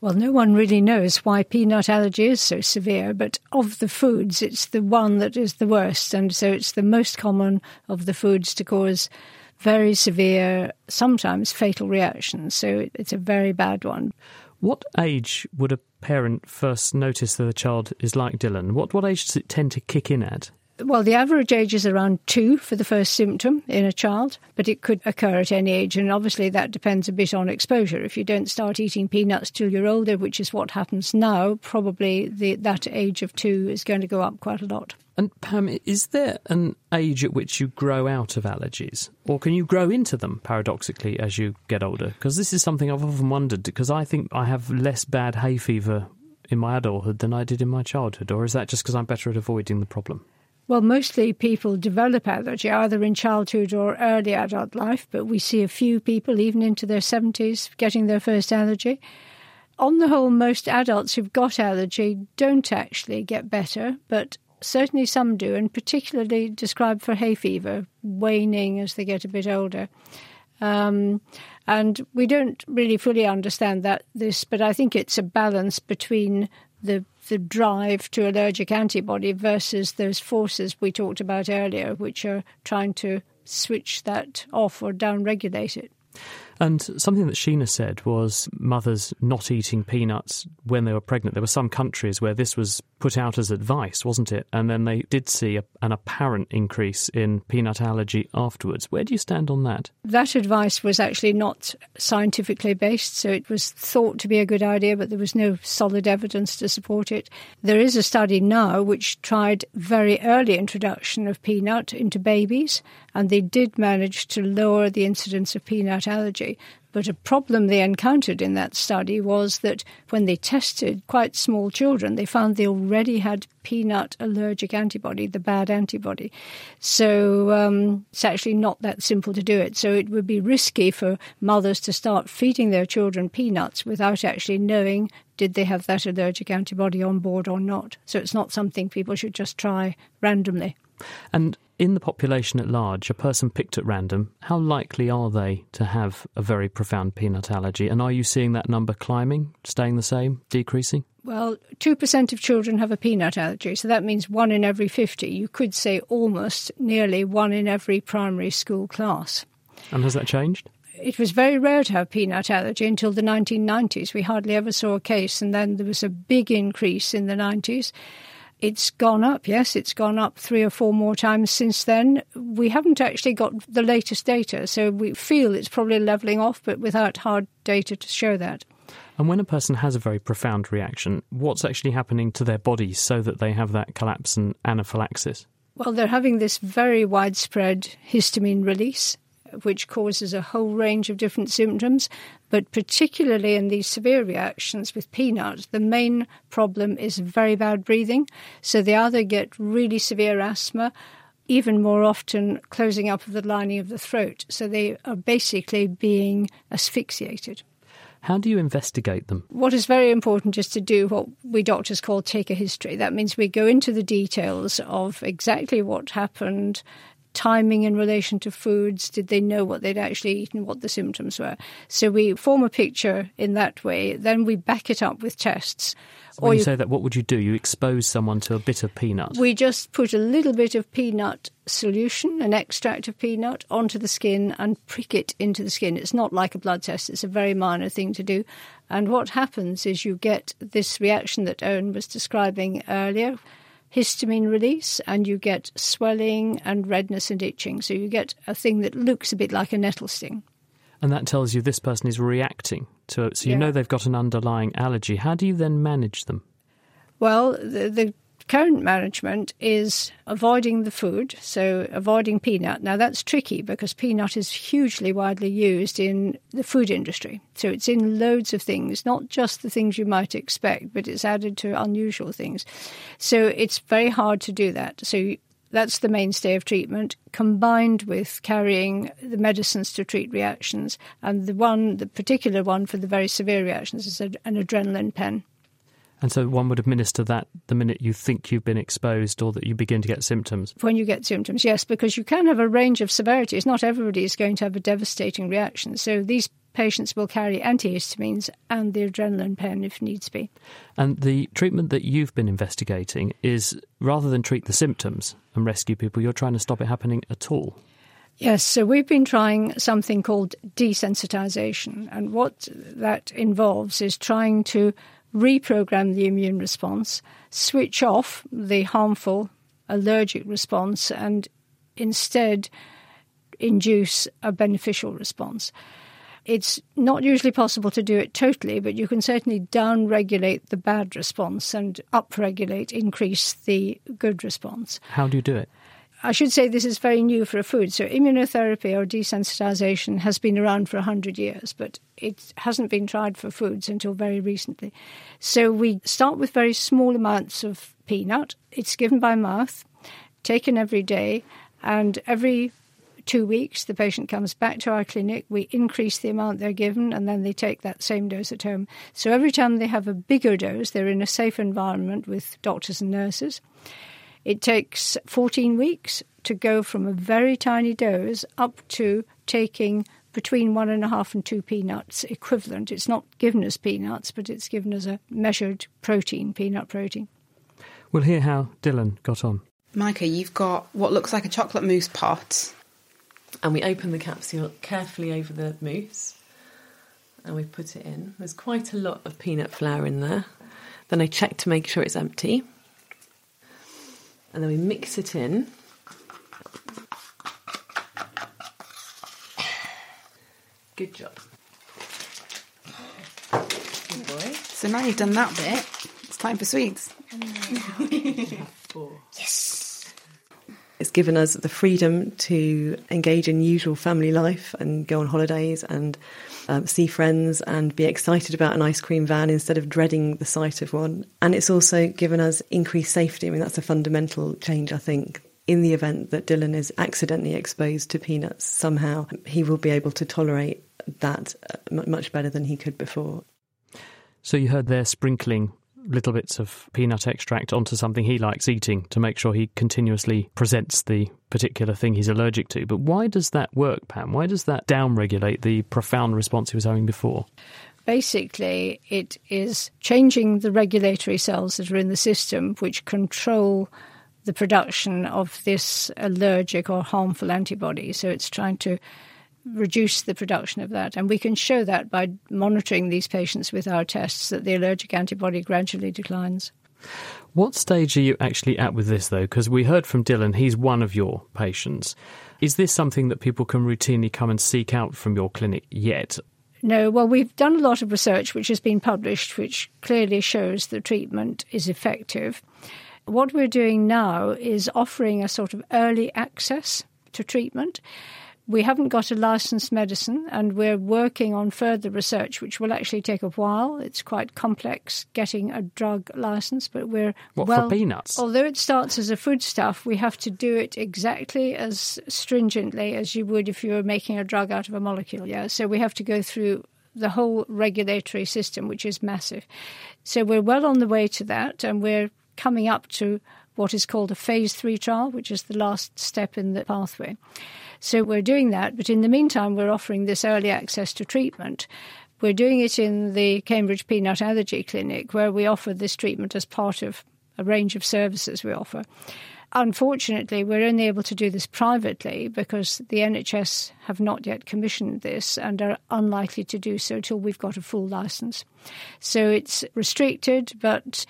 Well, no one really knows why peanut allergy is so severe, but of the foods, it's the one that is the worst. And so it's the most common of the foods to cause very severe, sometimes fatal reactions. So it's a very bad one. What age would a parent first notice that a child is like Dylan? What, what age does it tend to kick in at? Well, the average age is around two for the first symptom in a child, but it could occur at any age, and obviously that depends a bit on exposure. If you don't start eating peanuts till you're older, which is what happens now, probably the, that age of two is going to go up quite a lot. And Pam, is there an age at which you grow out of allergies, or can you grow into them paradoxically as you get older? Because this is something I've often wondered. Because I think I have less bad hay fever in my adulthood than I did in my childhood, or is that just because I'm better at avoiding the problem? Well, mostly people develop allergy either in childhood or early adult life, but we see a few people, even into their 70s, getting their first allergy. on the whole, most adults who've got allergy don't actually get better, but certainly some do, and particularly described for hay fever, waning as they get a bit older. Um, and we don't really fully understand that this, but I think it's a balance between the the drive to allergic antibody versus those forces we talked about earlier, which are trying to switch that off or down regulate it. And something that Sheena said was mothers not eating peanuts when they were pregnant. There were some countries where this was put out as advice, wasn't it? And then they did see a, an apparent increase in peanut allergy afterwards. Where do you stand on that? That advice was actually not scientifically based, so it was thought to be a good idea, but there was no solid evidence to support it. There is a study now which tried very early introduction of peanut into babies, and they did manage to lower the incidence of peanut allergy. But a problem they encountered in that study was that when they tested quite small children, they found they already had peanut allergic antibody, the bad antibody. So um, it's actually not that simple to do it. So it would be risky for mothers to start feeding their children peanuts without actually knowing did they have that allergic antibody on board or not. So it's not something people should just try randomly. And in the population at large, a person picked at random, how likely are they to have a very profound peanut allergy? And are you seeing that number climbing, staying the same, decreasing? Well, 2% of children have a peanut allergy, so that means one in every 50. You could say almost nearly one in every primary school class. And has that changed? It was very rare to have peanut allergy until the 1990s. We hardly ever saw a case, and then there was a big increase in the 90s. It's gone up, yes, it's gone up three or four more times since then. We haven't actually got the latest data, so we feel it's probably levelling off, but without hard data to show that. And when a person has a very profound reaction, what's actually happening to their body so that they have that collapse and anaphylaxis? Well, they're having this very widespread histamine release, which causes a whole range of different symptoms. But particularly in these severe reactions with peanuts, the main problem is very bad breathing. So they either get really severe asthma, even more often closing up of the lining of the throat. So they are basically being asphyxiated. How do you investigate them? What is very important is to do what we doctors call take a history. That means we go into the details of exactly what happened, timing in relation to foods? Did they know what they'd actually eaten, what the symptoms were? So we form a picture in that way. Then we back it up with tests. So when you, you say that, what would you do? You expose someone to a bit of peanut. We just put a little bit of peanut solution, an extract of peanut, onto the skin and prick it into the skin. It's not like a blood test, it's a very minor thing to do. And what happens is you get this reaction that Owen was describing earlier histamine release and you get swelling and redness and itching. So you get a thing that looks a bit like a nettle sting. And that tells you this person is reacting to it. So you yeah. know they've got an underlying allergy. How do you then manage them? Well, the, the current management is avoiding the food, so avoiding peanut. Now, that's tricky because peanut is hugely widely used in the food industry. So it's in loads of things, not just the things you might expect, but it's added to unusual things. So it's very hard to do that. So that's the mainstay of treatment, combined with carrying the medicines to treat reactions. And the one, the particular one for the very severe reactions, is an adrenaline pen. And so one would administer that the minute you think you've been exposed or that you begin to get symptoms? When you get symptoms, yes, because you can have a range of severities. Not everybody is going to have a devastating reaction. So these patients will carry antihistamines and the adrenaline pen if needs be. And the treatment that you've been investigating is rather than treat the symptoms and rescue people, you're trying to stop it happening at all. Yes, so we've been trying something called desensitization, and what that involves is trying to reprogram the immune response, switch off the harmful allergic response, and instead induce a beneficial response. It's not usually possible to do it totally, but you can certainly down regulate the bad response and up regulate, increase the good response. How do you do it? I should say this is very new for a food. So, immunotherapy or desensitization has been around for 100 years, but it hasn't been tried for foods until very recently. So, we start with very small amounts of peanut. It's given by mouth, taken every day, and every two weeks, the patient comes back to our clinic, we increase the amount they're given, and then they take that same dose at home. So every time they have a bigger dose, they're in a safe environment with doctors and nurses. It takes 14 weeks to go from a very tiny dose up to taking between one and a half and two peanuts equivalent. It's not given as peanuts, but it's given as a measured protein, peanut protein. We'll hear how Dylan got on. Micah, you've got what looks like a chocolate mousse pot. And we open the capsule carefully over the mousse and we put it in. There's quite a lot of peanut flour in there. Then I check to make sure it's empty. And then we mix it in. Good job. Good boy. So now you've done that bit, it's time for sweets. yes. It's given us the freedom to engage in usual family life and go on holidays and um, see friends and be excited about an ice cream van instead of dreading the sight of one. And it's also given us increased safety. I mean, that's a fundamental change, I think. In the event that Dylan is accidentally exposed to peanuts somehow, he will be able to tolerate that uh, much better than he could before. So you heard there sprinkling little bits of peanut extract onto something he likes eating to make sure he continuously presents the particular thing he's allergic to. But why does that work, Pam? Why does that downregulate the profound response he was having before? Basically, it is changing the regulatory cells that are in the system which control the production of this allergic or harmful antibody. So it's trying to reduce the production of that. And we can show that by monitoring these patients with our tests that the allergic antibody gradually declines. What stage are you actually at with this, though? Because we heard from Dylan, he's one of your patients. Is this something that people can routinely come and seek out from your clinic yet? No, well, we've done a lot of research which has been published, which clearly shows the treatment is effective. What we're doing now is offering a sort of early access to treatment. We haven't got a licensed medicine, and we're working on further research, which will actually take a while. It's quite complex getting a drug license, but we're what well. For peanuts? Although it starts as a foodstuff, we have to do it exactly as stringently as you would if you were making a drug out of a molecule. Yeah, so we have to go through the whole regulatory system, which is massive. So we're well on the way to that, and we're coming up to what is called a phase three trial, which is the last step in the pathway. So we're doing that, but in the meantime, we're offering this early access to treatment. We're doing it in the Cambridge Peanut Allergy Clinic, where we offer this treatment as part of a range of services we offer. Unfortunately, we're only able to do this privately because the NHS have not yet commissioned this and are unlikely to do so till we've got a full license. So it's restricted, but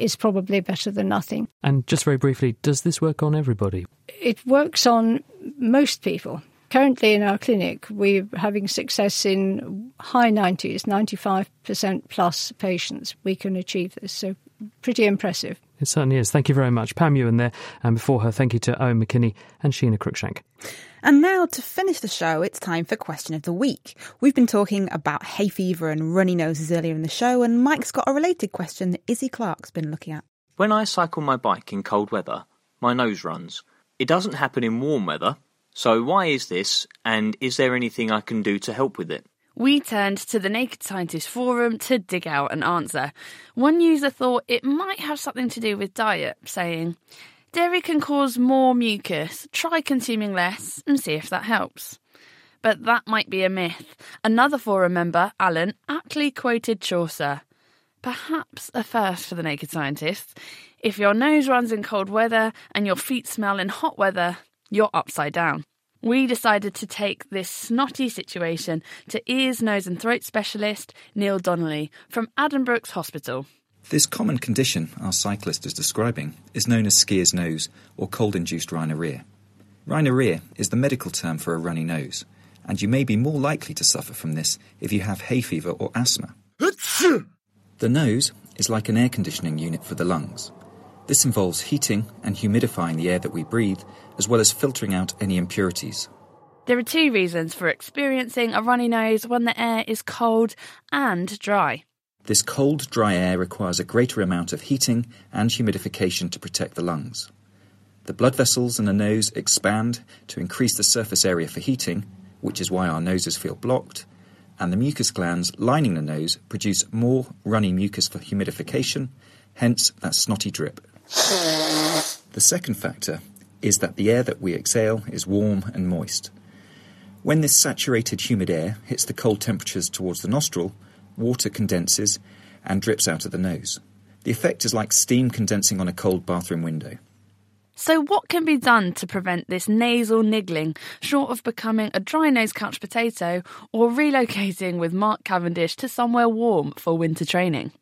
is probably better than nothing. And just very briefly, does this work on everybody? It works on most people. Currently in our clinic, we're having success in high 90s, 95% plus patients. We can achieve this, so pretty impressive. It certainly is. Thank you very much. Pam Ewan there, and before her, thank you to Owen McKinney and Sheena Cruickshank. And now to finish the show, it's time for Question of the Week. We've been talking about hay fever and runny noses earlier in the show, and Mike's got a related question that Izzy Clark's been looking at. When I cycle my bike in cold weather, my nose runs. It doesn't happen in warm weather, so why is this, and is there anything I can do to help with it? We turned to the Naked Scientist forum to dig out an answer. One user thought it might have something to do with diet, saying, Dairy can cause more mucus. Try consuming less and see if that helps. But that might be a myth. Another forum member, Alan, aptly quoted Chaucer. Perhaps a first for the naked scientists. If your nose runs in cold weather and your feet smell in hot weather, you're upside down. We decided to take this snotty situation to ears, nose, and throat specialist Neil Donnelly from Addenbrooke's Hospital. This common condition our cyclist is describing is known as skier's nose or cold induced rhinorrhea. Rhinorrhea is the medical term for a runny nose, and you may be more likely to suffer from this if you have hay fever or asthma. the nose is like an air conditioning unit for the lungs. This involves heating and humidifying the air that we breathe, as well as filtering out any impurities. There are two reasons for experiencing a runny nose when the air is cold and dry. This cold, dry air requires a greater amount of heating and humidification to protect the lungs. The blood vessels in the nose expand to increase the surface area for heating, which is why our noses feel blocked, and the mucus glands lining the nose produce more runny mucus for humidification, hence that snotty drip. The second factor is that the air that we exhale is warm and moist. When this saturated humid air hits the cold temperatures towards the nostril, water condenses and drips out of the nose. The effect is like steam condensing on a cold bathroom window. So, what can be done to prevent this nasal niggling, short of becoming a dry nosed couch potato or relocating with Mark Cavendish to somewhere warm for winter training?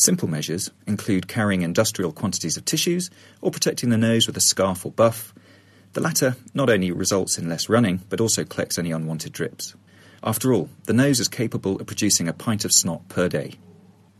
Simple measures include carrying industrial quantities of tissues or protecting the nose with a scarf or buff. The latter not only results in less running, but also collects any unwanted drips. After all, the nose is capable of producing a pint of snot per day.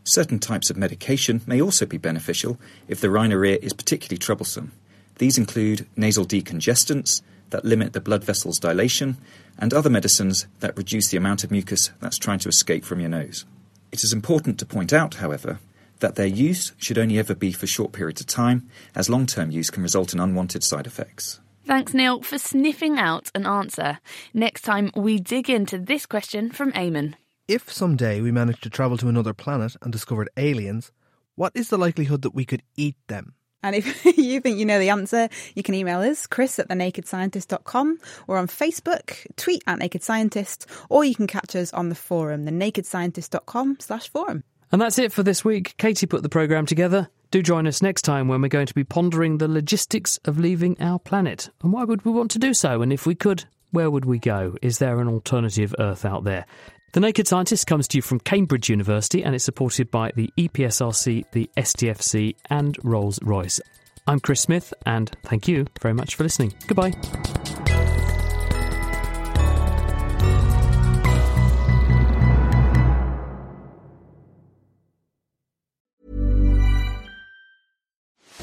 Certain types of medication may also be beneficial if the rhinorrhea is particularly troublesome. These include nasal decongestants that limit the blood vessels' dilation and other medicines that reduce the amount of mucus that's trying to escape from your nose. It is important to point out, however, that their use should only ever be for short periods of time, as long term use can result in unwanted side effects. Thanks, Neil, for sniffing out an answer. Next time, we dig into this question from Eamon. If someday we managed to travel to another planet and discovered aliens, what is the likelihood that we could eat them? And if you think you know the answer, you can email us, chris at thenakedscientist.com, or on Facebook, tweet at Naked Scientist, or you can catch us on the forum, thenakedscientist.com slash forum. And that's it for this week. Katie put the programme together. Do join us next time when we're going to be pondering the logistics of leaving our planet. And why would we want to do so? And if we could, where would we go? Is there an alternative Earth out there? The Naked Scientist comes to you from Cambridge University and it's supported by the EPSRC, the STFC, and Rolls Royce. I'm Chris Smith, and thank you very much for listening. Goodbye.